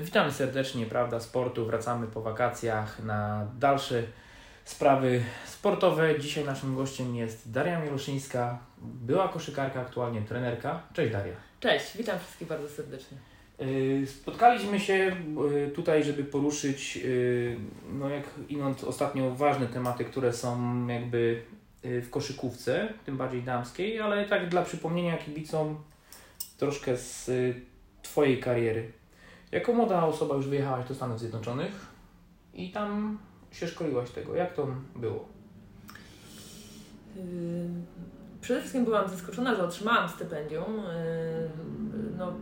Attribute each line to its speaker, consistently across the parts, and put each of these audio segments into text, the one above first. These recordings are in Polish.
Speaker 1: Witamy serdecznie, prawda, sportu. Wracamy po wakacjach na dalsze sprawy sportowe. Dzisiaj naszym gościem jest Daria Mieluszyńska, była koszykarka, aktualnie trenerka. Cześć Daria.
Speaker 2: Cześć, witam wszystkich bardzo serdecznie.
Speaker 1: Y, spotkaliśmy się y, tutaj, żeby poruszyć, y, no jak inąd ostatnio ważne tematy, które są jakby w koszykówce, tym bardziej damskiej, ale tak dla przypomnienia kibicom troszkę z Twojej kariery. Jako młoda osoba już wyjechałaś do Stanów Zjednoczonych i tam się szkoliłaś tego. Jak to było?
Speaker 2: Yy, przede wszystkim byłam zaskoczona, że otrzymałam stypendium. Yy, no,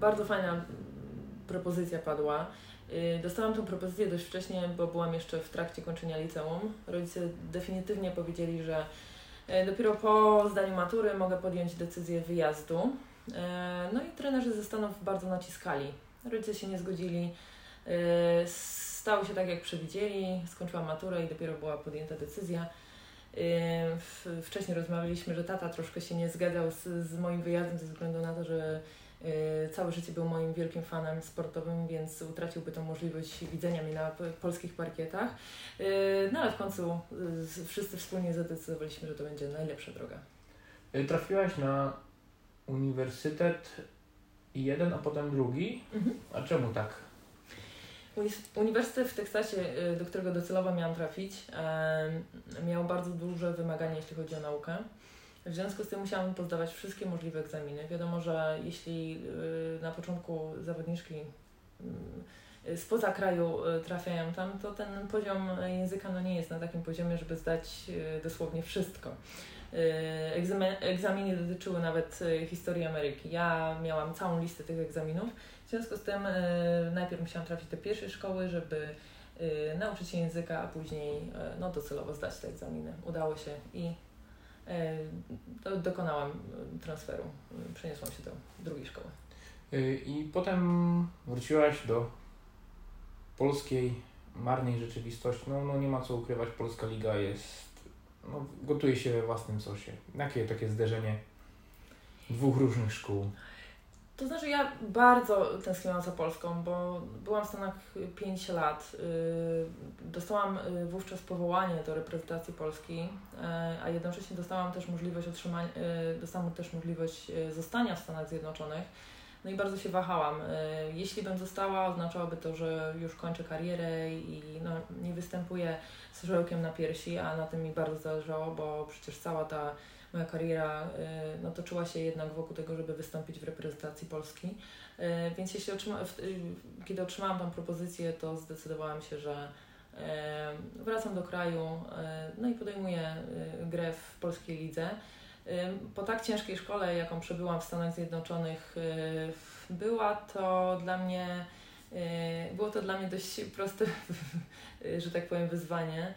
Speaker 2: bardzo fajna propozycja padła. Yy, dostałam tę propozycję dość wcześnie, bo byłam jeszcze w trakcie kończenia liceum. Rodzice definitywnie powiedzieli, że dopiero po zdaniu matury mogę podjąć decyzję wyjazdu. No i trenerzy ze Stanów bardzo naciskali. Rodzice się nie zgodzili. Stało się tak, jak przewidzieli. Skończyłam maturę i dopiero była podjęta decyzja. Wcześniej rozmawialiśmy, że tata troszkę się nie zgadzał z, z moim wyjazdem ze względu na to, że całe życie był moim wielkim fanem sportowym, więc utraciłby tą możliwość widzenia mnie na polskich parkietach. No ale w końcu wszyscy wspólnie zadecydowaliśmy, że to będzie najlepsza droga.
Speaker 1: Trafiłaś na uniwersytet jeden, a potem drugi. Mhm. A czemu tak?
Speaker 2: Uniwersytet w Teksasie, y, do którego docelowo miałam trafić, miał bardzo duże wymagania, jeśli chodzi o naukę. W związku z tym musiałam pozdawać wszystkie możliwe egzaminy. Wiadomo, że jeśli y, na początku zawodniczki y, spoza kraju trafiają tam, to ten poziom języka no nie jest na takim poziomie, żeby zdać dosłownie wszystko. Egzaminy dotyczyły nawet historii Ameryki. Ja miałam całą listę tych egzaminów w związku z tym y, najpierw musiałam trafić do pierwszej szkoły, żeby nauczyć się języka, a później no, docelowo zdać te egzaminy. Udało się i do, dokonałam transferu. Przeniosłam się do drugiej szkoły.
Speaker 1: I potem wróciłaś do polskiej marnej rzeczywistości. No, no nie ma co ukrywać, polska liga jest, no, gotuje się we własnym sosie. Jakie takie zderzenie dwóch różnych szkół?
Speaker 2: To znaczy ja bardzo tęskniłam za Polską, bo byłam w Stanach 5 lat. Y, dostałam y, wówczas powołanie do reprezentacji Polski, y, a jednocześnie dostałam też możliwość otrzymania, dostałam też możliwość zostania w Stanach Zjednoczonych. No i bardzo się wahałam. Jeśli bym została, oznaczałoby to, że już kończę karierę i no, nie występuję z żołkiem na piersi, a na tym mi bardzo zależało, bo przecież cała ta moja kariera y, no, toczyła się jednak wokół tego, żeby wystąpić w reprezentacji Polski. Y, więc jeśli otrzyma, y, kiedy otrzymałam tą propozycję, to zdecydowałam się, że wracam do kraju no i podejmuję grę w polskiej lidze. Po tak ciężkiej szkole, jaką przebyłam w Stanach Zjednoczonych, była to dla mnie, było to dla mnie dość proste, że tak powiem, wyzwanie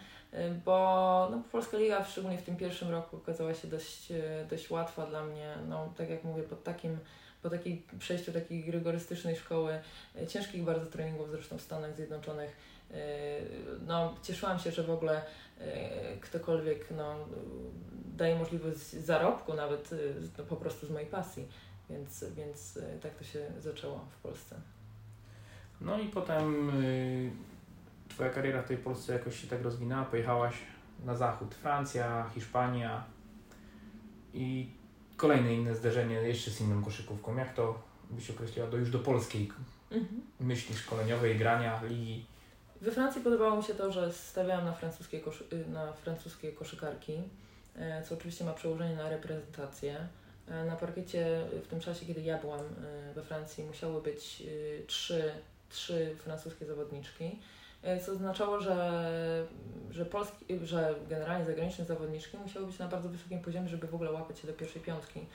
Speaker 2: bo no, Polska Liga, szczególnie w tym pierwszym roku, okazała się dość, dość łatwa dla mnie. No, tak jak mówię, pod takim, po takiej przejściu takiej rygorystycznej szkoły, ciężkich bardzo treningów zresztą w Stanach Zjednoczonych, no, cieszyłam się, że w ogóle ktokolwiek no, daje możliwość zarobku, nawet no, po prostu z mojej pasji. Więc, więc tak to się zaczęło w Polsce.
Speaker 1: No i potem Twoja kariera w tej Polsce jakoś się tak rozwinęła, pojechałaś na zachód, Francja, Hiszpania i kolejne inne zderzenie jeszcze z inną koszykówką. Jak to byś określiła do już do polskiej mhm. myśli szkoleniowej, grania, ligi?
Speaker 2: We Francji podobało mi się to, że stawiałam na francuskie, koszy na francuskie koszykarki, e, co oczywiście ma przełożenie na reprezentację. E, na parkiecie w tym czasie, kiedy ja byłam e, we Francji, musiały być trzy, trzy francuskie zawodniczki. Co oznaczało, że, że, polski, że generalnie zagraniczne zawodniczki musiały być na bardzo wysokim poziomie, żeby w ogóle łapać się do pierwszej piątki.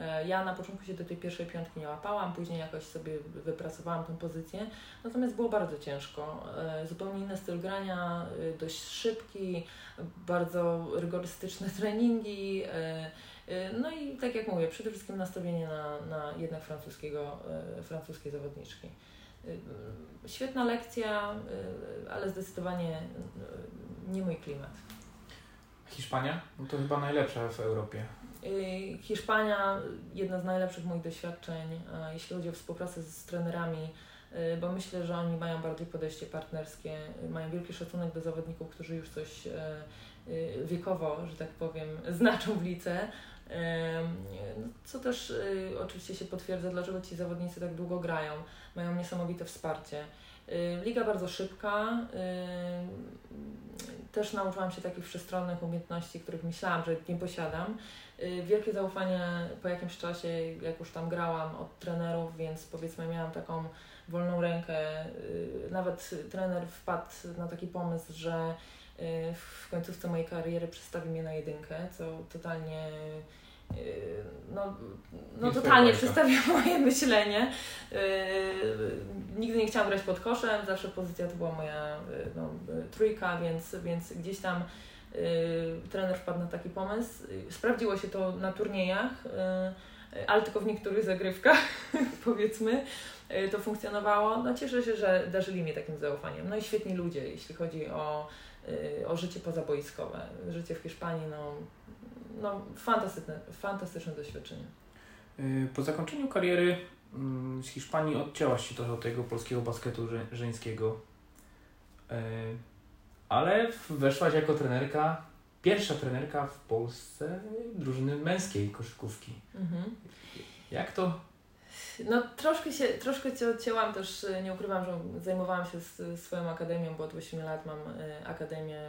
Speaker 2: E, ja na początku się do tej pierwszej piątki nie łapałam, później jakoś sobie wypracowałam tę pozycję, natomiast było bardzo ciężko. E, zupełnie inny styl grania, dość szybki, bardzo rygorystyczne treningi. No i tak jak mówię, przede wszystkim nastawienie na, na jednak francuskiego, francuskie zawodniczki. Świetna lekcja, ale zdecydowanie nie mój klimat.
Speaker 1: Hiszpania? No to chyba najlepsza w Europie.
Speaker 2: Hiszpania, jedno z najlepszych moich doświadczeń, jeśli chodzi o współpracę z trenerami. bo myślę, że oni mają bardziej podejście partnerskie, mają wielki szacunek do zawodników, którzy już coś wiekowo, że tak powiem, znaczą w lice. No, co też oczywiście się potwierdza, dlaczego ci zawodnicy tak długo grają. Mają niesamowite wsparcie. Liga bardzo szybka. Też nauczyłam się takich wszechstronnych umiejętności, których myślałam, że nie posiadam. Wielkie zaufanie po jakimś czasie, jak już tam grałam od trenerów, więc powiedzmy miałam taką wolną rękę. Nawet trener wpadł na taki pomysł, że w końcówce mojej kariery przedstawi mnie na jedynkę, co totalnie no, no totalnie przedstawia moje myślenie. Yy, nigdy nie chciałam grać pod koszem, zawsze pozycja to była moja no, trójka, więc, więc gdzieś tam trener wpadł na taki pomysł. Sprawdziło się to na turniejach, ale tylko w niektórych zagrywkach, powiedzmy, to funkcjonowało. No cieszę się, że darzyli mnie takim zaufaniem. No i świetni ludzie, jeśli chodzi o, o życie pozaboiskowe. Życie w Hiszpanii, no no, fantastyczne, fantastyczne doświadczenie.
Speaker 1: Y, po zakończeniu kariery mm, z Hiszpanii odcięłaś się trochę od tego polskiego basketu żeńskiego, y, ale weszłaś jako trenerka, pierwsza trenerka w Polsce drużyny męskiej koszykówki. Mhm. Jak to
Speaker 2: no troszkę się, troszkę się odcięłam też, y, nie ukrywam, że zajmowałam się z, swoją akademią, bo od 8 lat mam y, akademię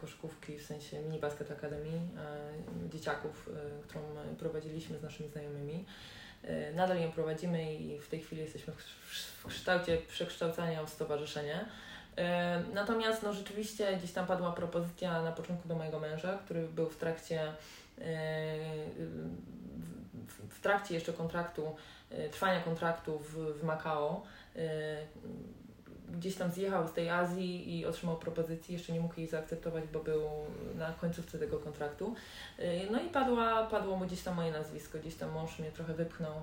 Speaker 2: koszykówki, w sensie mini basket akademii dzieciaków, którą prowadziliśmy z naszymi znajomymi. Nadal ją prowadzimy i w tej chwili jesteśmy w kształcie przekształcania w stowarzyszenie. Natomiast no, rzeczywiście gdzieś tam padła propozycja na początku do mojego męża, który był w trakcie w trakcie jeszcze kontraktu, y, trwania kontraktu w, w Makao, y, gdzieś tam zjechał z tej Azji i otrzymał propozycję, jeszcze nie mógł jej zaakceptować, bo był na końcówce tego kontraktu. No i padła, padło mu gdzieś tam moje nazwisko, gdzieś tam mąż mnie trochę wypchnął,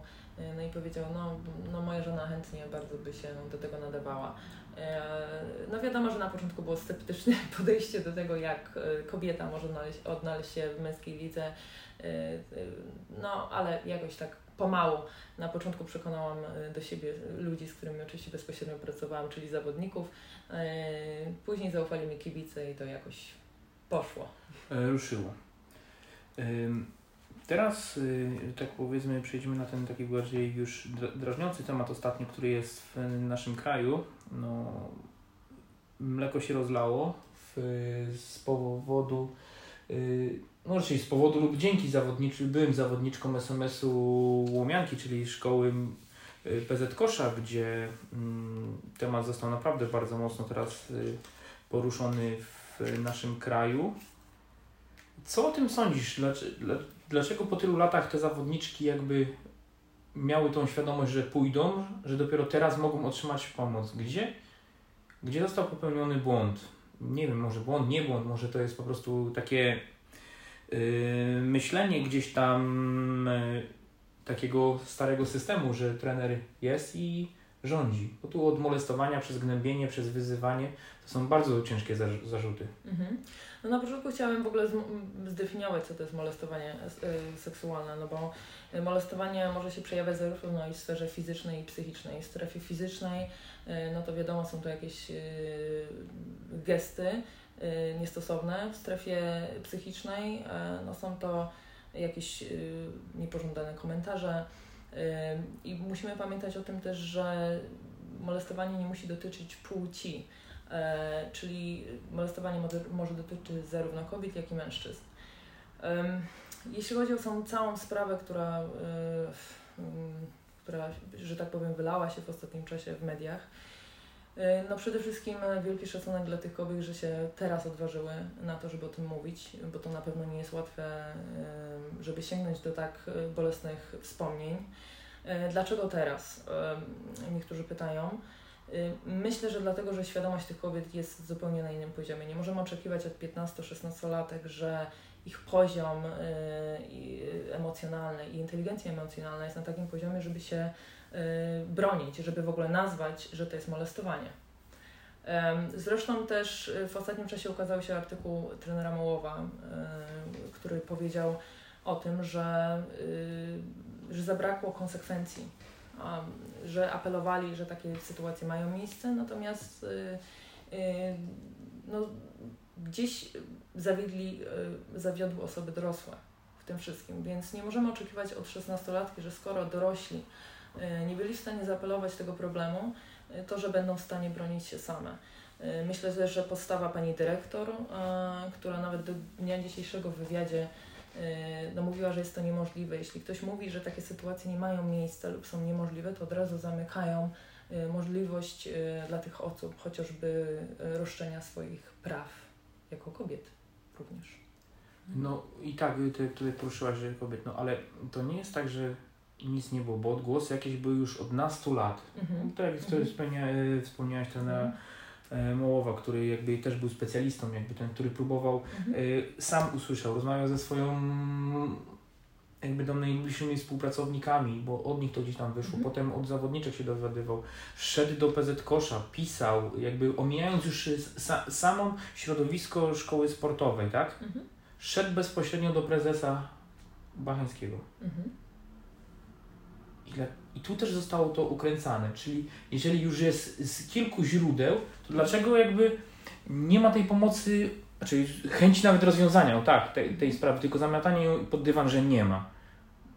Speaker 2: no i powiedział, no, no moja żona chętnie bardzo by się do tego nadawała. No wiadomo, że na początku było sceptyczne podejście do tego, jak kobieta może odnaleźć się w męskiej lidze, y, no, ale jakoś tak pomału na początku przekonałam do siebie ludzi, z którymi oczywiście bezpośrednio pracowałam, czyli zawodników. Później zaufali mi kibice i to jakoś poszło.
Speaker 1: E, ruszyło. Teraz, tak powiedzmy, przejdziemy na ten taki bardziej już drażniący temat ostatni, który jest w naszym kraju. No, mleko się rozlało w, z powodu no oczywiście z powodu lub dzięki zawodniczy, byłym zawodniczkom SMS-u Łomianki, czyli szkoły y, PZ Kosza, gdzie mm, temat został naprawdę bardzo mocno teraz y, poruszony w naszym kraju. Co o tym sądzisz? Dlaczego po tylu latach te zawodniczki jakby miały tą świadomość, że pójdą, że dopiero teraz mogą otrzymać pomoc? Gdzie, gdzie został popełniony błąd? Nie wiem, może błąd, nie błąd, może to jest po prostu takie Yy, myślenie gdzieś tam yy, takiego starego systemu, że trener jest i rządzi. Bo tu od molestowania przez gnębienie, przez wyzywanie to są bardzo ciężkie zarzuty. Mhm.
Speaker 2: No na początku chciałabym w ogóle zdefiniować, co to jest molestowanie yy, seksualne, no bo molestowanie może się przejawiać zarówno w sferze fizycznej i psychicznej. W strefie fizycznej, no to wiadomo, są to jakieś gesty, niestosowne w strefie psychicznej. No są to jakieś niepożądane komentarze. I musimy pamiętać o tym też, że molestowanie nie musi dotyczyć płci, czyli molestowanie może dotyczyć zarówno kobiet, jak i mężczyzn. Jeśli chodzi o tą całą sprawę, która, która, że tak powiem, wylała się w ostatnim czasie w mediach, E, no przede wszystkim e, wielki szacunek dla tych kobiet, że się teraz odważyły na to, żeby o tym mówić, bo to na pewno nie jest łatwe, e, żeby sięgnąć do tak bolesnych wspomnień. Dlaczego teraz? Niektórzy pytają. Myślę, że dlatego, że świadomość tych kobiet jest zupełnie na innym poziomie. Nie możemy oczekiwać od 15-16 latek, że ich poziom emocjonalny i inteligencja emocjonalna jest na takim poziomie, żeby się Y, bronić, żeby w ogóle nazwać, że to jest molestowanie. Zresztą też y, w ostatnim czasie ukazał się artykuł trenera Mołowa, y, który powiedział o tym, że, że zabrakło konsekwencji że apelowali, że takie sytuacje mają miejsce, natomiast no, gdzieś zawiedli, zawiodły osoby dorosłe w tym wszystkim, więc nie możemy oczekiwać od 16-latki, że skoro dorośli nie byli w stanie zaapelować tego problemu, to, że będą w stanie bronić się same. Y, myślę też, że postawa pani dyrektor, y, która nawet do dnia dzisiejszego w wywiadzie y, no, mówiła, że jest to niemożliwe. Jeśli ktoś mówi, że takie sytuacje nie mają miejsca lub są niemożliwe, to od razu zamykają możliwość dla tych osób chociażby roszczenia swoich praw jako kobiet również.
Speaker 1: No i tak, ty tutaj poruszyłaś, że kobiet, no ale to nie jest tak, że nic nie było, bo odgłosy jakieś były już od nastu lat. Mhm. Tak jak mhm. wspomniałaś, wspomniałaś ten mhm. E, Mołowa, który jakby też był specjalistą, jakby ten, który próbował, mhm. E, sam usłyszał, rozmawiał ze swoją jakby tam najbliższymi współpracownikami, bo od nich to gdzieś tam wyszło, mhm. potem od zawodniczych się dowiadywał, szedł do PZ Kosza, pisał, jakby omijając już sa, samą środowisko szkoły sportowej, tak? Mhm. Szedł bezpośrednio do prezesa Bachańskiego. Mhm. I, tu też zostało to ukręcane, czyli jeżeli już jest z kilku źródeł, to dlaczego jakby nie ma tej pomocy, znaczy chęci nawet rozwiązania, o tak, tej, tej sprawy, tylko zamiatanie pod dywan, że nie ma.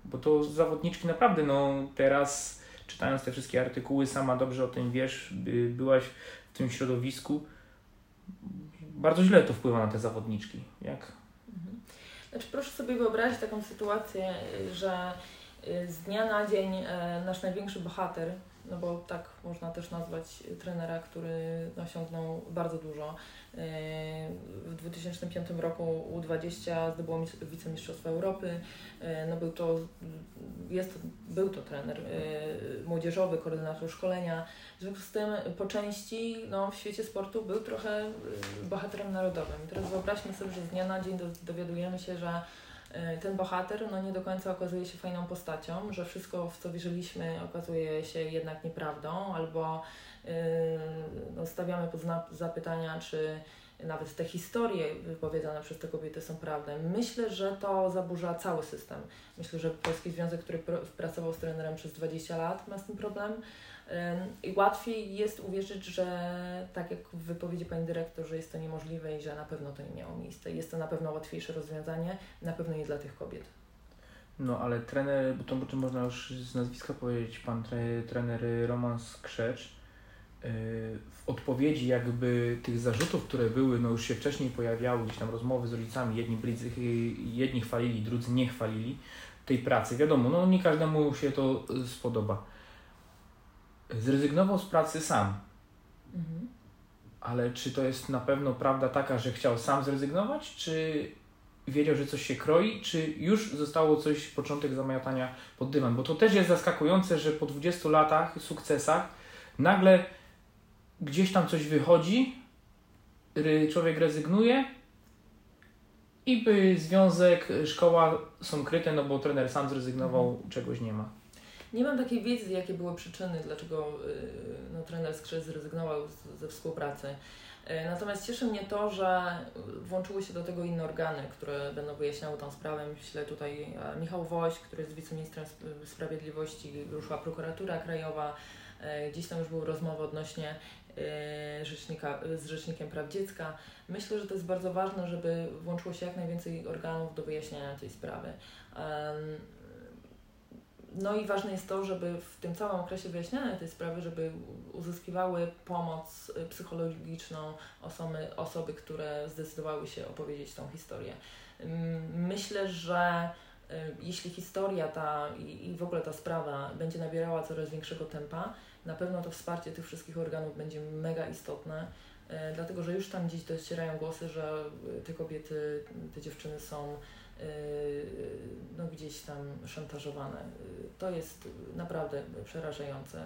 Speaker 1: Bo to zawodniczki naprawdę, no teraz czytając te wszystkie artykuły, sama dobrze o tym wiesz, by, byłaś w tym środowisku, bardzo źle to wpływa na te zawodniczki. Jak?
Speaker 2: Mhm. Znaczy, proszę sobie wyobrazić taką sytuację, że z dnia na dzień e, nasz największy bohater, no bo tak można też nazwać trenera, który osiągnął bardzo dużo. E, w 2005 roku U20 zdobyło wicemistrzostwo Europy. E, no był to, jest, był to trener młodzieżowy, koordynator szkolenia. W związku z tym po części no, w świecie sportu był trochę bohaterem narodowym. Teraz wyobraźmy sobie, że z dnia na dzień dowiadujemy się, że ten bohater no, nie do końca okazuje się fajną postacią, że wszystko, w co wierzyliśmy, okazuje się jednak nieprawdą, albo yy, no, stawiamy pod zapytania, czy nawet te historie wypowiedziane przez te kobiety są prawdą. Myślę, że to zaburza cały system. Myślę, że Polski Związek, który pr pracował z trenerem przez 20 lat, ma z tym problem. I łatwiej jest uwierzyć, że tak jak w wypowiedzi pani dyrektor, że jest to niemożliwe i że na pewno to nie miało miejsca. Jest to na pewno łatwiejsze rozwiązanie, na pewno nie dla tych kobiet.
Speaker 1: No ale trener, bo to, to można już z nazwiska powiedzieć, pan tre, trener Roman Skrzecz, w odpowiedzi jakby tych zarzutów, które były, no już się wcześniej pojawiały, gdzieś tam rozmowy z rodzicami, jedni, jedni chwalili, drudzy nie chwalili tej pracy. Wiadomo, no nie każdemu się to spodoba zrezygnował z pracy sam. Mhm. Ale czy to jest na pewno prawda taka, że chciał sam zrezygnować, czy wiedział, że coś się kroi, czy już zostało coś, początek zamiatania pod dywan? Bo to też jest zaskakujące, że po 20 latach, sukcesach, nagle gdzieś tam coś wychodzi, człowiek rezygnuje i by związek, szkoła są kryte, no bo trener sam zrezygnował, mhm. czegoś nie ma.
Speaker 2: Nie mam takiej wiedzy, jakie były przyczyny, dlaczego y, no, trener Skrzyż zrezygnował ze współpracy. Y, natomiast cieszy mnie to, że włączyły się do tego inne organy, które będą wyjaśniały tą sprawę. Myślę tutaj Michał Woś, który jest wiceministrem sprawiedliwości, ruszyła prokuratura krajowa. E, gdzieś tam już były rozmowy odnośnie rzecznika, z Rzecznikiem Praw Dziecka. Myślę, że to jest bardzo ważne, żeby włączyło się jak najwięcej organów do wyjaśniania tej sprawy. No i ważne jest to, żeby w tym całym okresie wyjaśniania tej sprawy, żeby uzyskiwały pomoc psychologiczną osoby, osoby które zdecydowały się opowiedzieć tą historię. Myślę, że y, jeśli historia ta i w ogóle ta sprawa będzie nabierała coraz większego tempa, na pewno to wsparcie tych wszystkich organów będzie mega istotne, y, dlatego że już tam gdzieś docierają głosy, że y, te kobiety, te dziewczyny są Y, no, gdzieś tam szantażowane. To jest naprawdę przerażające.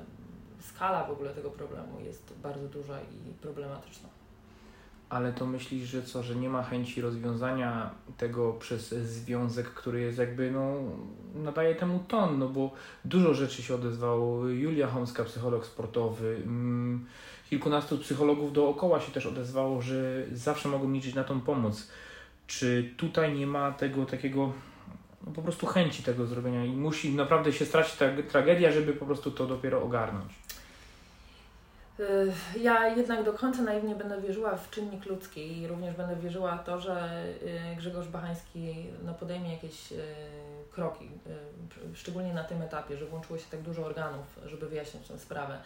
Speaker 2: Skala w ogóle tego problemu jest bardzo duża i problematyczna.
Speaker 1: Ale to myślisz, że co, że nie ma chęci rozwiązania tego przez związek, który jest jakby, no, nadaje temu ton, no bo dużo rzeczy się odezwało. Julia Homska, psycholog sportowy, mm, kilkunastu psychologów dookoła się też odezwało, że zawsze mogą liczyć na tą pomoc. Czy tutaj nie ma tego takiego no, po prostu chęci tego zrobienia i musi naprawdę się stać ta tragedia, żeby po prostu to dopiero ogarnąć.
Speaker 2: Y, ja jednak do końca naiwnie będę wierzyła w czynnik ludzki i również będę wierzyła w to, że y, Grzegorz Bachański no, podejmie jakieś y, kroki, szczególnie na tym etapie, że włączyło się tak dużo organów, żeby wyjaśnić tę sprawę.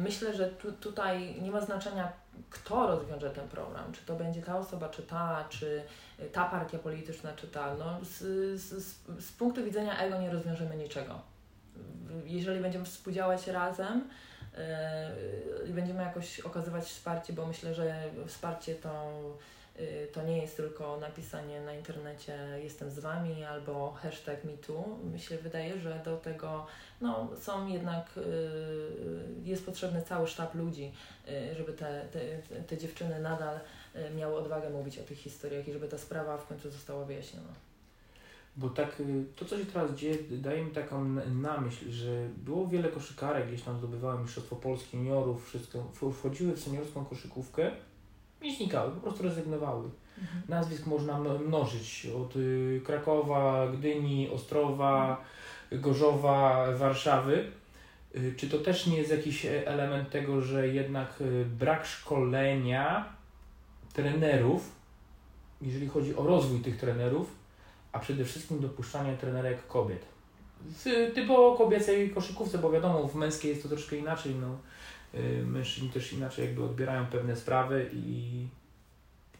Speaker 2: Myślę, że tu, tutaj nie ma znaczenia, kto rozwiąże ten problem. Czy to będzie ta osoba, czy ta, czy ta partia polityczna, czy ta. No, z, z, z punktu widzenia ego nie rozwiążemy niczego. Jeżeli będziemy współdziałać razem, i będziemy jakoś okazywać wsparcie, bo myślę, że wsparcie to, y, to nie jest tylko napisanie na internecie jestem z Wami albo hashtag MeToo. Mi się wydaje, że do tego no, są jednak, y, jest potrzebny cały sztab ludzi, y, żeby te, te, te dziewczyny nadal miały odwagę mówić o tych historiach i żeby ta sprawa w końcu została wyjaśniona.
Speaker 1: Bo tak, y, to co się teraz dzieje, daje mi taką na myśl, że było wiele koszykarek, gdzieś tam zdobywały Mistrzostwo Polski, juniorów, wszystko, wchodziły w seniorską koszykówkę i znikały, po prostu rezygnowały. Mhm. Nazwisk można mnożyć od y, Krakowa, Gdyni, Ostrowa, Gorzowa, Warszawy. Y, czy to też nie jest jakiś e, element tego, że jednak brak szkolenia trenerów, jeżeli chodzi o rozwój tych trenerów, a przede wszystkim dopuszczanie trenerek kobiet. W typowo kobiecej koszykówce, bo wiadomo, w męskiej jest to troszkę inaczej. No, y, mężczyźni też inaczej jakby odbierają pewne sprawy i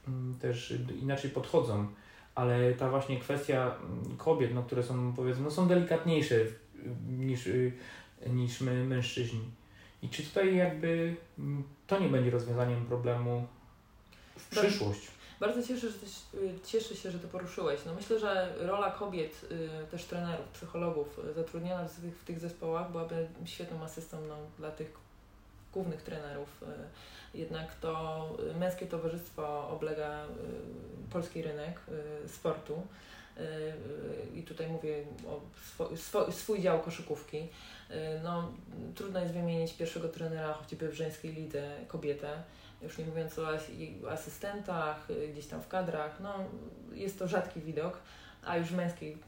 Speaker 1: mm, też inaczej podchodzą. Ale ta właśnie kwestia mm, kobiet, no, które są powiedzmy, no, są delikatniejsze niż, y, niż my, mężczyźni. I czy tutaj jakby mm, to nie będzie rozwiązaniem problemu w przyszłość?
Speaker 2: Bardzo cieszę, że y, cieszę się, że to poruszyłeś. No myślę, że rola kobiet, y, też trenerów, psychologów y, zatrudniona w tych, zespołach byłaby świetną asystą no, dla tych głównych trenerów. Jednak to męskie towarzystwo oblega polski rynek sportu. I tutaj mówię o swo, swo, swój dział koszykówki. No, trudno jest wymienić pierwszego trenera choćby w żeńskiej lidze kobietę już nie mówiąc o asystentach, y, gdzieś tam w kadrach, no jest to rzadki widok, a już męskiej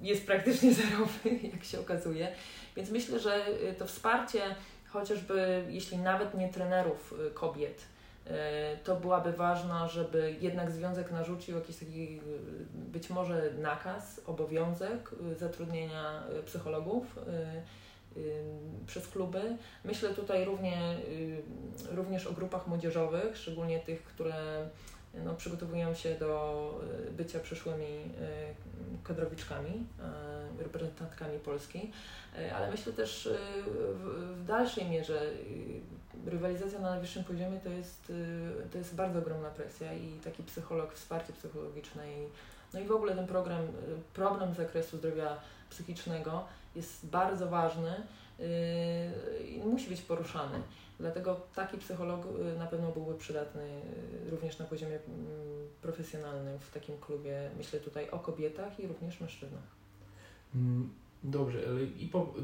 Speaker 2: jest praktycznie zerowy, jak się okazuje. Więc myślę, że y, to wsparcie, chociażby jeśli nawet nie trenerów y, kobiet, to byłaby ważna, żeby jednak związek narzucił jakiś taki być może nakaz, obowiązek zatrudnienia psychologów przez kluby. Myślę tutaj równie, również o grupach młodzieżowych, szczególnie tych, które no, przygotowują się do y, bycia przyszłymi y, kadrowiczkami, y, reprezentantkami Polski, ale myślę też w dalszej mierze rywalizacja na najwyższym poziomie to jest, to jest bardzo ogromna presja i taki psycholog, wsparcie psychologiczne i, no i w ogóle ten program, problem z zakresu zdrowia psychicznego jest bardzo ważny yy, i musi być poruszany. Dlatego taki psycholog na pewno byłby przydatny również na poziomie mm, profesjonalnym w takim klubie. Myślę tutaj o kobietach i również mężczyznach.
Speaker 1: Dobrze, ale i po,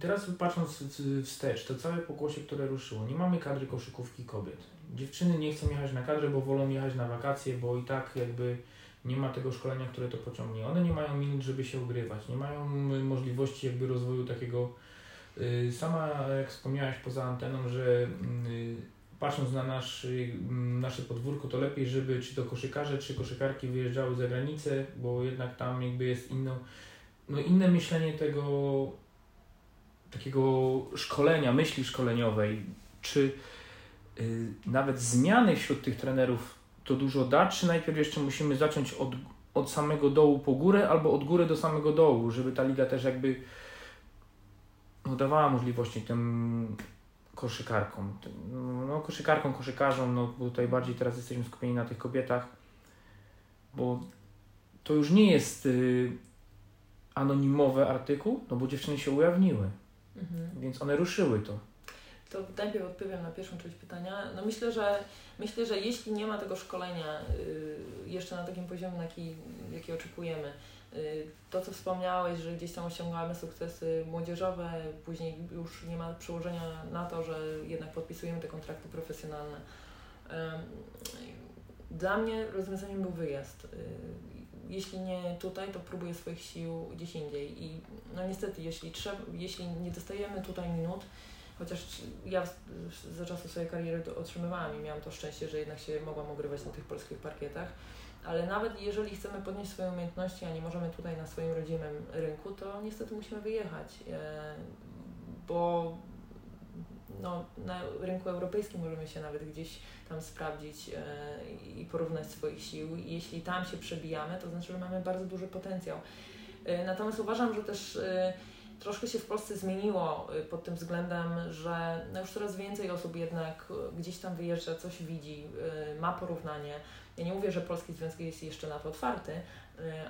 Speaker 1: teraz patrząc wstecz, to całe pokłosie, które ruszyło, nie mamy kadry koszykówki kobiet. Dziewczyny nie chcą jechać na kadrę, bo wolą jechać na wakacje, bo i tak jakby nie ma tego szkolenia, które to pociągnie. One nie mają minut, żeby się ugrywać, nie mają możliwości jakby rozwoju takiego. Y, sama, jak wspomniałaś poza anteną, że y, patrząc na nasz, nasze podwórko, to lepiej, żeby czy to koszykarze, czy koszykarki wyjeżdżały za granicę, bo jednak tam jakby jest inno, no inne myślenie tego takiego szkolenia, myśli szkoleniowej, czy y, nawet zmiany wśród tych trenerów to dużo da, czy najpierw jeszcze musimy zacząć od, od samego dołu po górę, albo od góry do samego dołu, żeby ta liga też jakby no, dawała możliwości tym koszykarkom, no koszykarkom, koszykarzom, no tutaj bardziej teraz jesteśmy skupieni na tych kobietach, bo to już nie jest y, anonimowy artykuł, no bo dziewczyny się ujawniły, mhm. więc one ruszyły to.
Speaker 2: To najpierw odpowiem na pierwszą część pytania. No myślę, że myślę, że jeśli nie ma tego szkolenia y, jeszcze na takim poziomie, na jaki, jaki oczekujemy, y, to co wspomniałeś, że gdzieś tam osiągamy sukcesy młodzieżowe, później już nie ma przełożenia na to, że jednak podpisujemy te kontrakty profesjonalne. Dla mnie rozwiązaniem był wyjazd. Jeśli nie tutaj, to próbuję swoich sił gdzieś indziej. I no niestety, jeśli, trzeba, jeśli nie dostajemy tutaj minut, chociaż ja za czasów swojej kariery to otrzymywałam i miałam to szczęście, że jednak się mogłam ogrywać na tych polskich parkietach, ale nawet jeżeli chcemy podnieść swoje umiejętności, a nie możemy tutaj na swoim rodzimym rynku, to niestety musimy wyjechać, e, bo no, na rynku europejskim możemy się nawet gdzieś tam sprawdzić e, i porównać swoich sił. I jeśli tam się przebijamy, to znaczy, że mamy bardzo duży potencjał. E, natomiast uważam, że też troszkę się w Polsce zmieniło pod tym względem, że no już coraz więcej osób jednak gdzieś tam wyjeżdża, coś widzi, ma porównanie. Ja nie mówię, że Polski Związek jest jeszcze na to otwarty,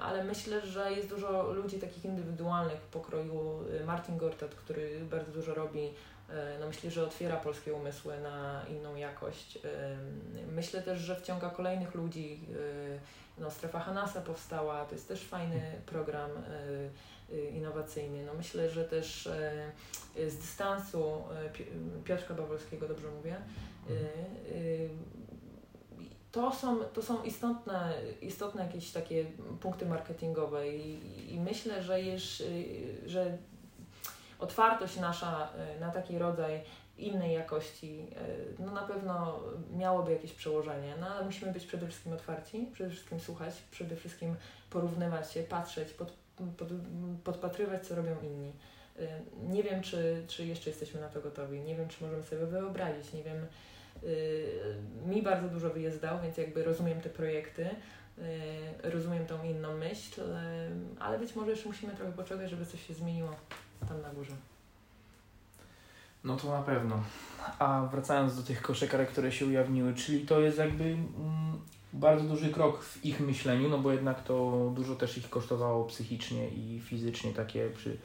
Speaker 2: ale myślę, że jest dużo ludzi takich indywidualnych pokroju Martin Gortat, który bardzo dużo robi. Y, no myślę, że otwiera polskie umysły na inną jakość. Myślę też, że wciąga kolejnych ludzi. No, Strefa Hanasa powstała, to jest też fajny program innowacyjny. No myślę, że też z dystansu Piotrka Bawolskiego, dobrze mówię, to są, to są istotne, istotne jakieś takie punkty marketingowe i, i myślę, że, jeż, że otwartość nasza y, na taki rodzaj innej jakości, y, no na pewno miałoby jakieś przełożenie, no ale musimy być przede wszystkim otwarci, przede wszystkim słuchać, przede wszystkim porównywać się, patrzeć, pod, pod, podpatrywać, co robią inni. Y, nie wiem, czy, czy jeszcze jesteśmy na to gotowi, nie wiem, czy możemy sobie wyobrazić, nie wiem, mi bardzo dużo wyjezdał, więc jakby rozumiem te projekty, rozumiem tą inną myśl, ale być może jeszcze musimy trochę poczekać, żeby coś się zmieniło tam na górze.
Speaker 1: No to na pewno. A wracając do tych koszykarek, które się ujawniły, czyli to jest jakby mm, bardzo duży krok w ich myśleniu, no bo jednak to dużo też ich kosztowało psychicznie i fizycznie, takie przy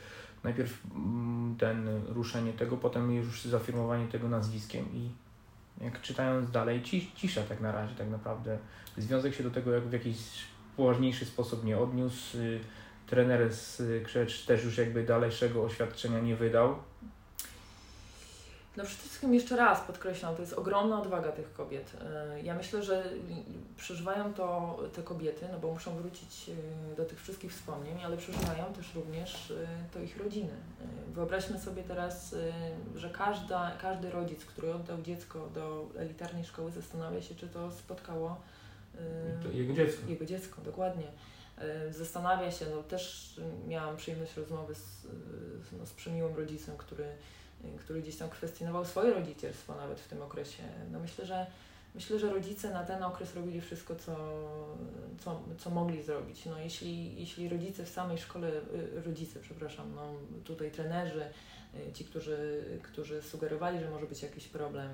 Speaker 1: najpierw mm, ten ruszenie tego, potem już zafirmowanie tego nazwiskiem i jak czytając dalej, cisza tak na razie tak naprawdę. Związek się do tego jak w jakiś poważniejszy sposób nie odniósł. Y, trener z Krzecz też już jakby dalszego oświadczenia nie wydał.
Speaker 2: No przede wszystkim jeszcze raz podkreślam, to jest ogromna odwaga tych kobiet. Y, ja myślę, że przeżywają to te kobiety, no bo muszą wrócić y, do tych wszystkich wspomnień, ale przeżywają też również y, to ich rodziny. Wyobraźmy sobie teraz, że każda, każdy rodzic, który oddał dziecko do elitarnej szkoły, zastanawia się, czy to spotkało
Speaker 1: to jego dziecko.
Speaker 2: Jego dziecko, dokładnie. Zastanawia się, no też miałam przyjemność rozmowy z, no, z przemiłym rodzicem, który który gdzieś tam kwestionował swoje rodzicielstwo nawet w tym okresie. No myślę, że myślę, że rodzice na ten okres robili wszystko, co, co, co mogli zrobić. No jeśli, jeśli rodzice w samej szkole, y, rodzice, przepraszam, no tutaj trenerzy, y, ci, którzy, którzy sugerowali, że może być jakiś problem,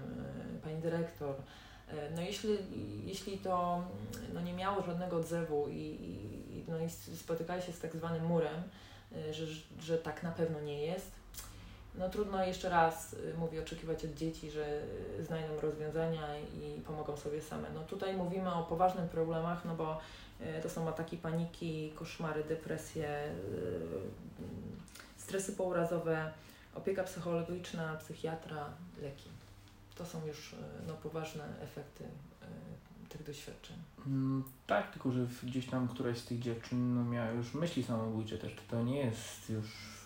Speaker 2: y, pani dyrektor, no jeśli, jeśli to no nie miało żadnego odzewu i, i, no i spotykali się z tak zwanym murem, że, że tak na pewno nie jest, no trudno jeszcze raz, y, mówię, oczekiwać od dzieci, że znajdą rozwiązania i pomogą sobie same. No tutaj mówimy o poważnych problemach, no bo to są ataki paniki, koszmary, depresje, stresy pourazowe, opieka psychologiczna, psychiatra, leki. To są już no, poważne efekty tych doświadczeń.
Speaker 1: Mm, tak, tylko że gdzieś tam któraś z tych dziewczyn no, miała już myśli samobójcze też. To nie jest już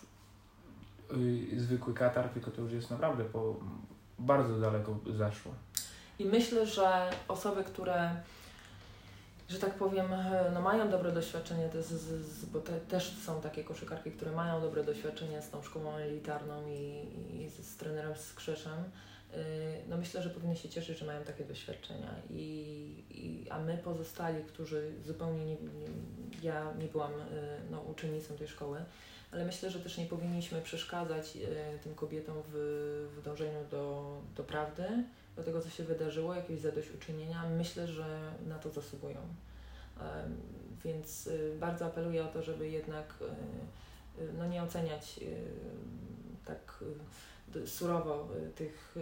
Speaker 1: Y, zwykły katar, tylko to już jest naprawdę po bardzo daleko zaszło.
Speaker 2: I myślę, że osoby, które że tak powiem, no mają dobre doświadczenie, z, z, bo te, też są takie koszykarki, które mają dobre doświadczenie z tą szkołą elitarną i, i z, z trenerem z Krzeszem, no myślę, że powinny się cieszyć, że mają takie doświadczenia. I, i, a my pozostali, którzy zupełnie nie, nie ja nie byłam y, no, uczennicą tej szkoły, ale myślę, że też nie powinniśmy przeszkadzać e, tym kobietom w, w dążeniu do, do prawdy, do tego, co się wydarzyło, jakieś zadośćuczynienia. Myślę, że na to zasługują. Więc bardzo apeluję o to, żeby jednak no, nie oceniać tak surowo tych,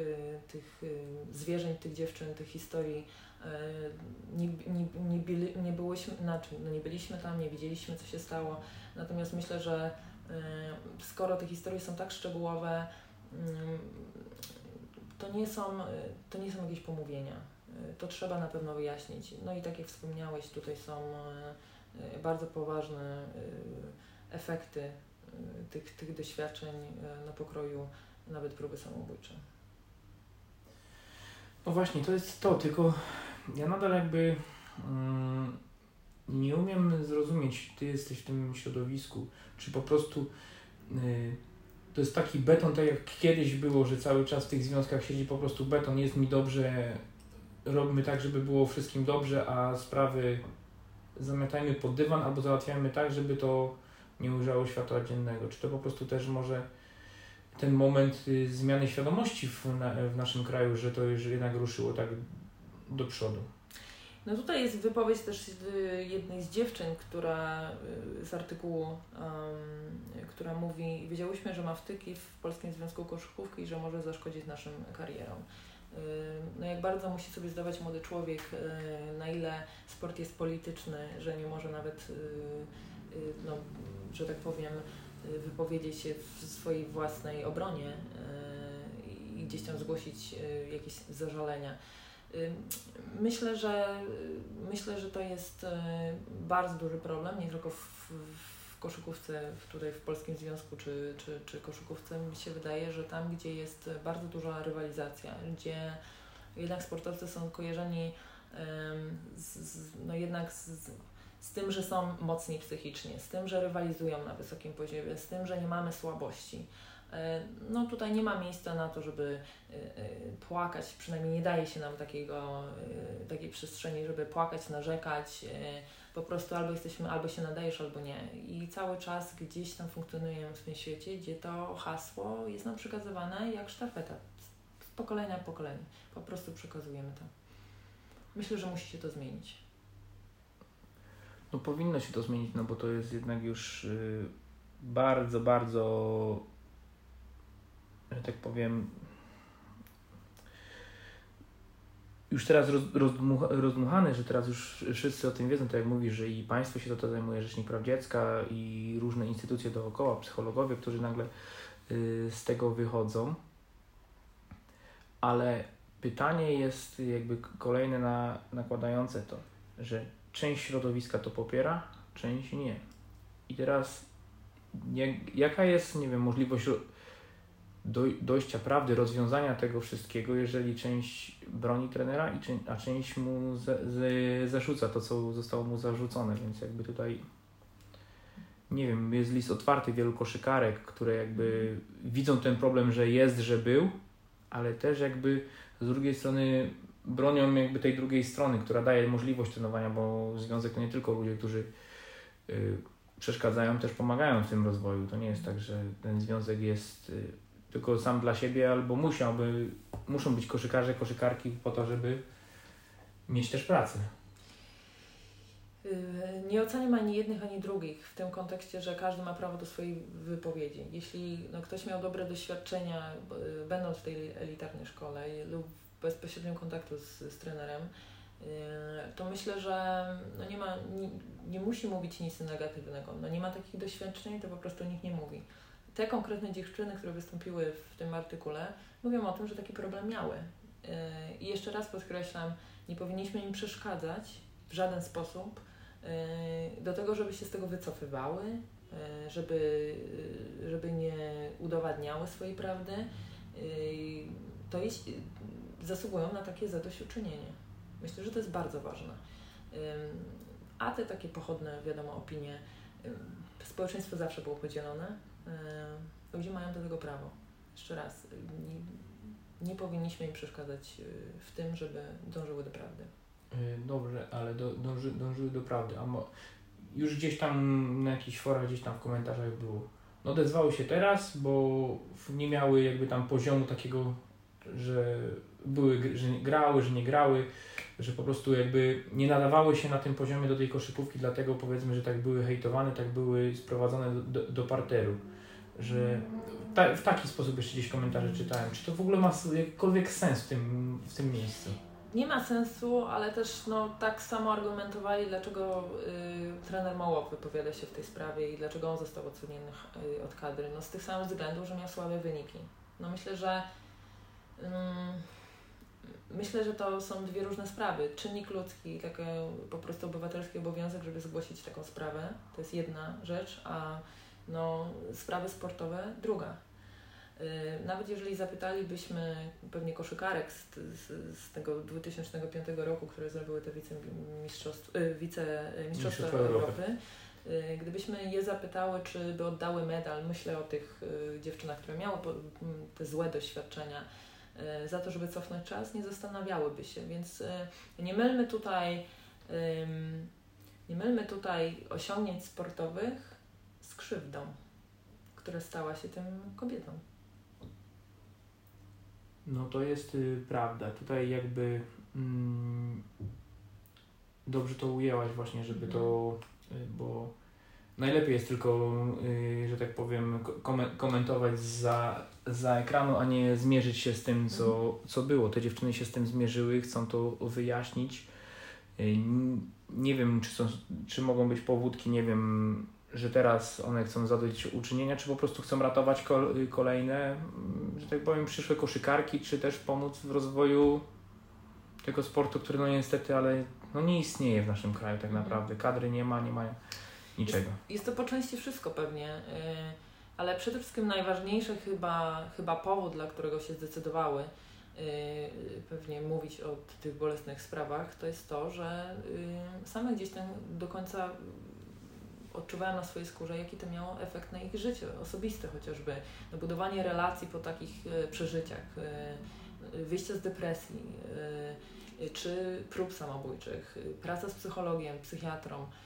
Speaker 2: tych zwierzeń, tych dziewczyn, tych historii. Nie, nie, nie, byli, nie, byłyśmy, znaczy, no nie byliśmy tam, nie widzieliśmy, co się stało. Natomiast myślę, że Y, skoro te historie są tak szczegółowe, to nie są, y, to nie są jakieś pomówienia. Y, to trzeba na pewno wyjaśnić. No i tak jak wspomniałeś, tutaj są bardzo poważne efekty tych, tych doświadczeń na pokroju nawet próby samobójcze.
Speaker 1: No właśnie, to jest to, tylko ja nadal jakby mm, nie umiem zrozumieć, ty jesteś w tym środowisku, czy po prostu y, to jest taki beton, tak jak kiedyś było, że cały czas w tych związkach siedzi po prostu beton, jest mi dobrze, robimy tak, żeby było wszystkim dobrze, a sprawy zamiatajmy pod dywan albo załatwiamy tak, żeby to nie ujrzało światła dziennego. Czy to po prostu też może ten moment y, zmiany świadomości w, na, w naszym kraju, że to już jednak ruszyło tak do przodu?
Speaker 2: No tutaj jest wypowiedź też jednej z dziewczyn, która y, z artykułu, um, która mówi, wiedziałyśmy, że ma wtyki w Polskim Związku Koszykówki i że może zaszkodzić naszym karierom. Y, no jak bardzo musi sobie zdawać młody człowiek, y, na ile sport jest polityczny, że nie może nawet, no, że tak powiem, wypowiedzieć się w swojej własnej obronie i gdzieś tam zgłosić jakieś zażalenia. Myślę, że myślę, że to jest bardzo duży problem, nie tylko w, w koszykówce, tutaj w Polskim Związku czy, czy, czy koszykówce. Mi się wydaje, że tam, gdzie jest bardzo duża rywalizacja, gdzie jednak sportowcy są kojarzeni z, z, no jednak z, z tym, że są mocni psychicznie, z tym, że rywalizują na wysokim poziomie, z tym, że nie mamy słabości. E, no tutaj nie ma miejsca na to, żeby e, e, płakać, przynajmniej nie daje się nam takiego, takiej przestrzeni, żeby płakać, narzekać. Po prostu albo jesteśmy, albo się nadajesz, albo nie. I cały czas gdzieś tam funkcjonujemy w tym świecie, gdzie to hasło jest nam przekazywane jak sztafeta. Z pokolenia w pokolenie. Po prostu przekazujemy to. Myślę, że musi się to zmienić.
Speaker 1: No powinno się to zmienić, no bo to jest jednak już y, bardzo, bardzo że tak powiem, już teraz roz, rozdmucha, rozdmuchany, że teraz już wszyscy o tym wiedzą, tak jak mówisz, że i państwo się to zajmuje, Rzecznik Praw Dziecka i różne instytucje dookoła, psychologowie, którzy nagle y, z tego wychodzą. Ale pytanie jest jakby kolejne na, nakładające to, że część środowiska to popiera, część nie. I teraz jak, jaka jest, nie wiem, możliwość dojścia prawdy, rozwiązania tego wszystkiego, jeżeli część broni trenera, i a część mu zarzuca to, co zostało mu zarzucone, więc jakby tutaj nie wiem, jest list otwarty wielu koszykarek, które jakby widzą ten problem, że jest, że był, ale też jakby z drugiej strony bronią jakby tej drugiej strony, która daje możliwość trenowania, bo związek to nie tylko ludzie, którzy y, przeszkadzają, też pomagają w tym rozwoju. To nie jest tak, że ten związek jest y, tylko sam dla siebie, albo musiałby, muszą być koszykarze, koszykarki po to, żeby mieć też pracę.
Speaker 2: Yy, nie oceniam ani jednych, ani drugich w tym kontekście, że każdy ma prawo do swojej wypowiedzi. Jeśli no, ktoś miał dobre doświadczenia, yy, będąc w tej elitarnej szkole lub w bezpośrednim kontaktu z, z trenerem, yy, to myślę, że no nie, ma, nie, nie musi mówić nic negatywnego. No nie ma takich doświadczeń, to po prostu nikt nie mówi te konkretne dziewczyny, które wystąpiły w tym artykule, mówią o tym, że taki problem miały. Yy, I jeszcze raz podkreślam, nie powinniśmy im przeszkadzać w żaden sposób yy, do tego, żeby się z tego wycofywały, żeby, żeby nie udowadniały swojej prawdy. To jest, zasługują na takie zadośćuczynienie. Myślę, że to jest bardzo ważne. A te takie pochodne, wiadomo, opinie, społeczeństwo zawsze było podzielone ludzie mają do tego prawo. Jeszcze raz, nie, nie powinniśmy im przeszkadzać e, w tym, żeby dążyły do prawdy.
Speaker 1: E, dobrze, ale do, dąży, dążyły do prawdy. A mo, już gdzieś tam na jakichś forach, gdzieś tam w komentarzach było. No odezwały się teraz, bo nie miały jakby tam poziomu takiego, że były, że grały, że nie grały, że po prostu jakby nie nadawały się na tym poziomie do tej koszykówki, dlatego powiedzmy, że tak były hejtowane, tak były sprowadzone do, do, do parteru że ta, w taki sposób jeszcze gdzieś komentarze czytałem. Czy to w ogóle ma jakikolwiek sens w tym, w tym miejscu?
Speaker 2: Nie ma sensu, ale też no, tak samo argumentowali, dlaczego y, trener Mołow wypowiada się w tej sprawie i dlaczego on został odsunięty y, od kadry. No, z tych samych względów, że miał słabe wyniki. No myślę, że myślę, że to są dwie różne sprawy. Czynnik ludzki, taki po prostu obywatelski obowiązek, żeby zgłosić taką sprawę, to jest jedna rzecz, a no, sprawy sportowe druga. Y, nawet jeżeli zapytalibyśmy pewnie koszykarek z, z, z tego 2005 roku, które zrobiły te wicemistrzostwa, y, wice, mistrzostwa Europy, Europy gdybyśmy je zapytały, czy by oddały medal, myślę o tych dziewczynach, które miały te złe doświadczenia, E, za to, żeby cofnąć czas, nie zastanawiałyby się. Więc e, nie mylmy tutaj, nie mylmy tutaj osiągnięć sportowych z krzywdą, która stała się tym kobietą.
Speaker 1: No to jest y, prawda. Tutaj jakby mm, dobrze to ujęłaś właśnie, żeby to, y, bo najlepiej jest tylko, y, że tak powiem, komentować za, za ekranu, a nie zmierzyć się z tym, co, co było. Te dziewczyny się z tym zmierzyły, chcą to wyjaśnić. Y, nie wiem, czy, są, czy mogą być powódki, nie wiem, że teraz one chcą zadać uczynienia, czy po prostu chcą ratować kolejne, mm, że tak powiem, przyszłe koszykarki, czy też pomóc w rozwoju tego sportu, który no niestety, ale no nie istnieje w naszym kraju tak mhm. naprawdę. Kadry nie ma, nie mają niczego.
Speaker 2: Jest, jest to po części wszystko pewnie, y, ale przede wszystkim najważniejszy chyba, chyba powód, dla którego się zdecydowały y, pewnie mówić o tych bolesnych sprawach, to jest to, że y, same gdzieś tam do końca odczuwają na swojej skórze, jaki to miało efekt na ich życie osobiste chociażby. No, budowanie relacji po takich przeżyciach, wyjście z depresji, czy prób samobójczych, praca z psychologiem, psychiatrą, Y,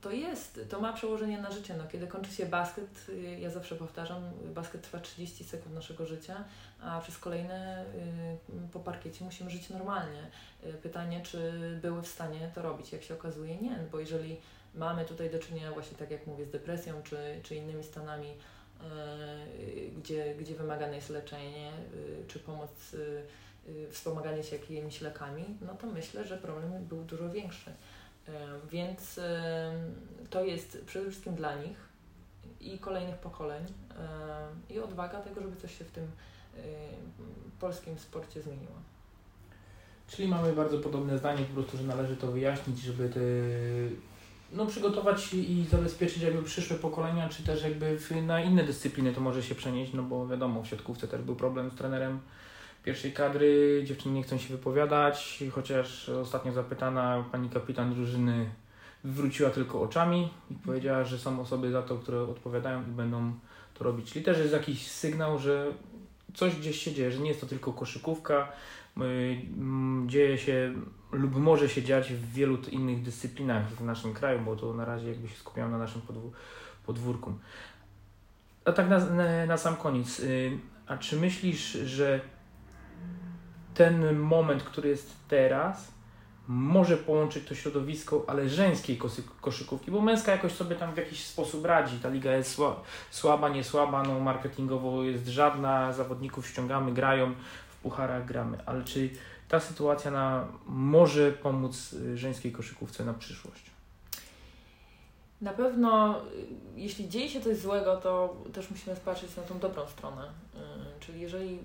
Speaker 2: to jest, to ma przełożenie na życie. No, kiedy kończy się basket, y, ja zawsze powtarzam, basket trwa 30 sekund naszego życia, a przez kolejne y, po parkiecie musimy żyć normalnie. Pytanie, czy były w stanie to robić? Jak się okazuje, nie, bo jeżeli mamy tutaj do czynienia właśnie tak jak mówię z depresją czy, czy innymi stanami, gdzie, gdzie wymagane jest leczenie czy pomoc, wspomaganie się jakimiś lekami, no to myślę, że problem był dużo większy. Więc to jest przede wszystkim dla nich i kolejnych pokoleń i odwaga tego, żeby coś się w tym polskim sporcie zmieniło.
Speaker 1: Czyli mamy bardzo podobne zdanie, po prostu, że należy to wyjaśnić, żeby te, no, przygotować i zabezpieczyć jakby przyszłe pokolenia, czy też jakby na inne dyscypliny to może się przenieść, no bo wiadomo, w siatkówce też był problem z trenerem pierwszej kadry. Dziewczyny nie chcą się wypowiadać, chociaż ostatnio zapytana pani kapitan drużyny wróciła tylko oczami i powiedziała, że są osoby za to, które odpowiadają i będą to robić. Czyli też jest jakiś sygnał, że coś gdzieś się dzieje, że nie jest to tylko koszykówka, mm, dzieje się lub może się dziać w wielu innych dyscyplinach w naszym kraju, bo to na razie jakby się skupiamy na naszym podwórku. A tak na, na, na sam koniec, y, a czy myślisz, że ten moment, który jest teraz, może połączyć to środowisko, ale żeńskiej koszykówki, bo męska jakoś sobie tam w jakiś sposób radzi. Ta liga jest słaba, nie słaba, no marketingowo jest żadna, zawodników ściągamy, grają, w pucharach gramy, ale czy ta sytuacja na, może pomóc y, żeńskiej koszykówce na przyszłość?
Speaker 2: Na pewno, y, jeśli dzieje się coś złego, to też musimy patrzeć na tą dobrą stronę. Y, czyli jeżeli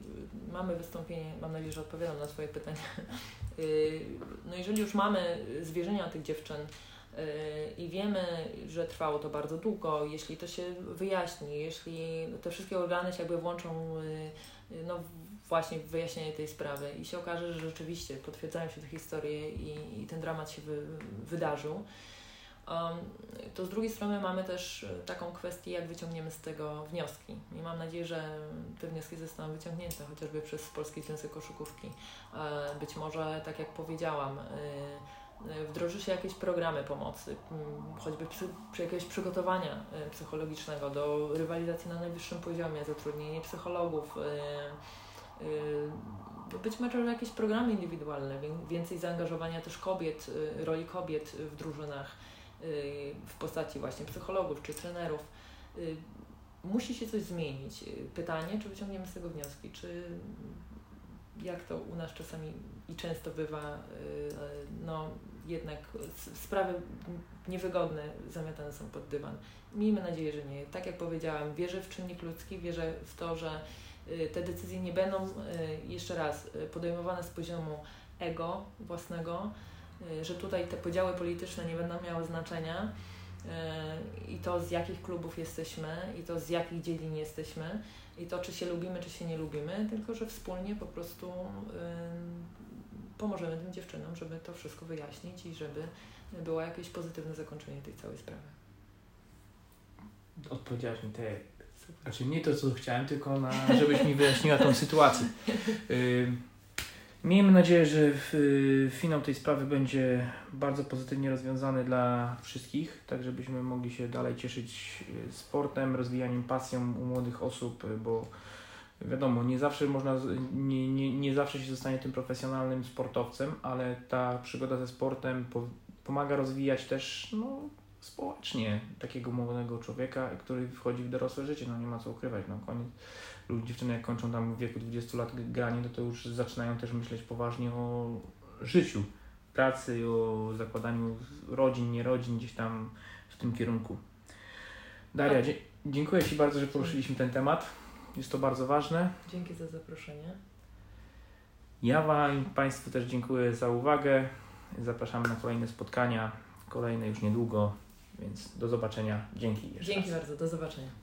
Speaker 2: mamy wystąpienie, mam nadzieję, że odpowiadam na Twoje pytania. Y, no jeżeli już mamy zwierzenia tych dziewczyn i wiemy, że trwało to bardzo długo, jeśli to się wyjaśni, jeśli te wszystkie organy się jakby włączą no właśnie w wyjaśnienie tej sprawy i się okaże, że rzeczywiście potwierdzają się te historie i, i ten dramat się wy, wydarzył, to z drugiej strony mamy też e, taką kwestię, jak wyciągniemy z tego wnioski. I mam nadzieję, że te wnioski zostaną wyciągnięte chociażby przez Polski Związek Koszykówki. E, być może, tak jak powiedziałam, e, wdroży się jakieś programy pomocy, choćby przy, przy jakiegoś przygotowania psychologicznego do rywalizacji na najwyższym poziomie, zatrudnienie psychologów, być może jakieś programy indywidualne, więcej zaangażowania też kobiet, roli kobiet w drużynach w postaci właśnie psychologów czy trenerów, y, musi się coś zmienić. Pytanie, czy wyciągniemy z tego wnioski, czy jak to u nas czasami i często bywa, y, no jednak sprawy niewygodne zamiatane są pod dywan. Miejmy nadzieję, że nie. Tak jak powiedziałam, wierzę w czynnik ludzki, wierzę w to, że y, te decyzje nie będą, y, jeszcze raz, y, podejmowane z poziomu ego własnego, że tutaj te podziały polityczne nie będą miały znaczenia i to z jakich klubów jesteśmy, i to z jakich dziedzin jesteśmy, i to czy się lubimy, czy się nie lubimy, tylko że wspólnie po prostu pomożemy tym dziewczynom, żeby to wszystko wyjaśnić i żeby było jakieś pozytywne zakończenie tej całej sprawy.
Speaker 1: Odpowiedziałaś mi te, znaczy nie to, co chciałem, tylko na, żebyś mi wyjaśniła tą sytuację. Y, miejmy nadzieję, że w, finał tej sprawy będzie bardzo pozytywnie rozwiązany dla wszystkich, tak żebyśmy mogli się dalej cieszyć y, sportem, rozwijaniem pasją u młodych osób, y, bo wiadomo, nie zawsze można, nie, nie, nie zawsze się zostanie tym profesjonalnym sportowcem, ale ta przygoda ze sportem po, pomaga rozwijać też no, społecznie takiego młodego człowieka, który wchodzi w dorosłe życie, no nie ma co ukrywać, no koniec. Lub dziewczyny jak kończą tam w wieku 20 lat granie, no to już zaczynają też myśleć poważnie o życiu, pracy, o zakładaniu rodzin, nie rodzin, gdzieś tam w tym kierunku. Daria, dziękuję Ci bardzo, że poruszyliśmy ten temat. Jest to bardzo ważne.
Speaker 2: Dzięki za zaproszenie.
Speaker 1: Ja Wam Państwu też dziękuję za uwagę. Zapraszamy na kolejne spotkania, kolejne już niedługo, więc do zobaczenia. Dzięki.
Speaker 2: Dzięki raz. bardzo, do zobaczenia.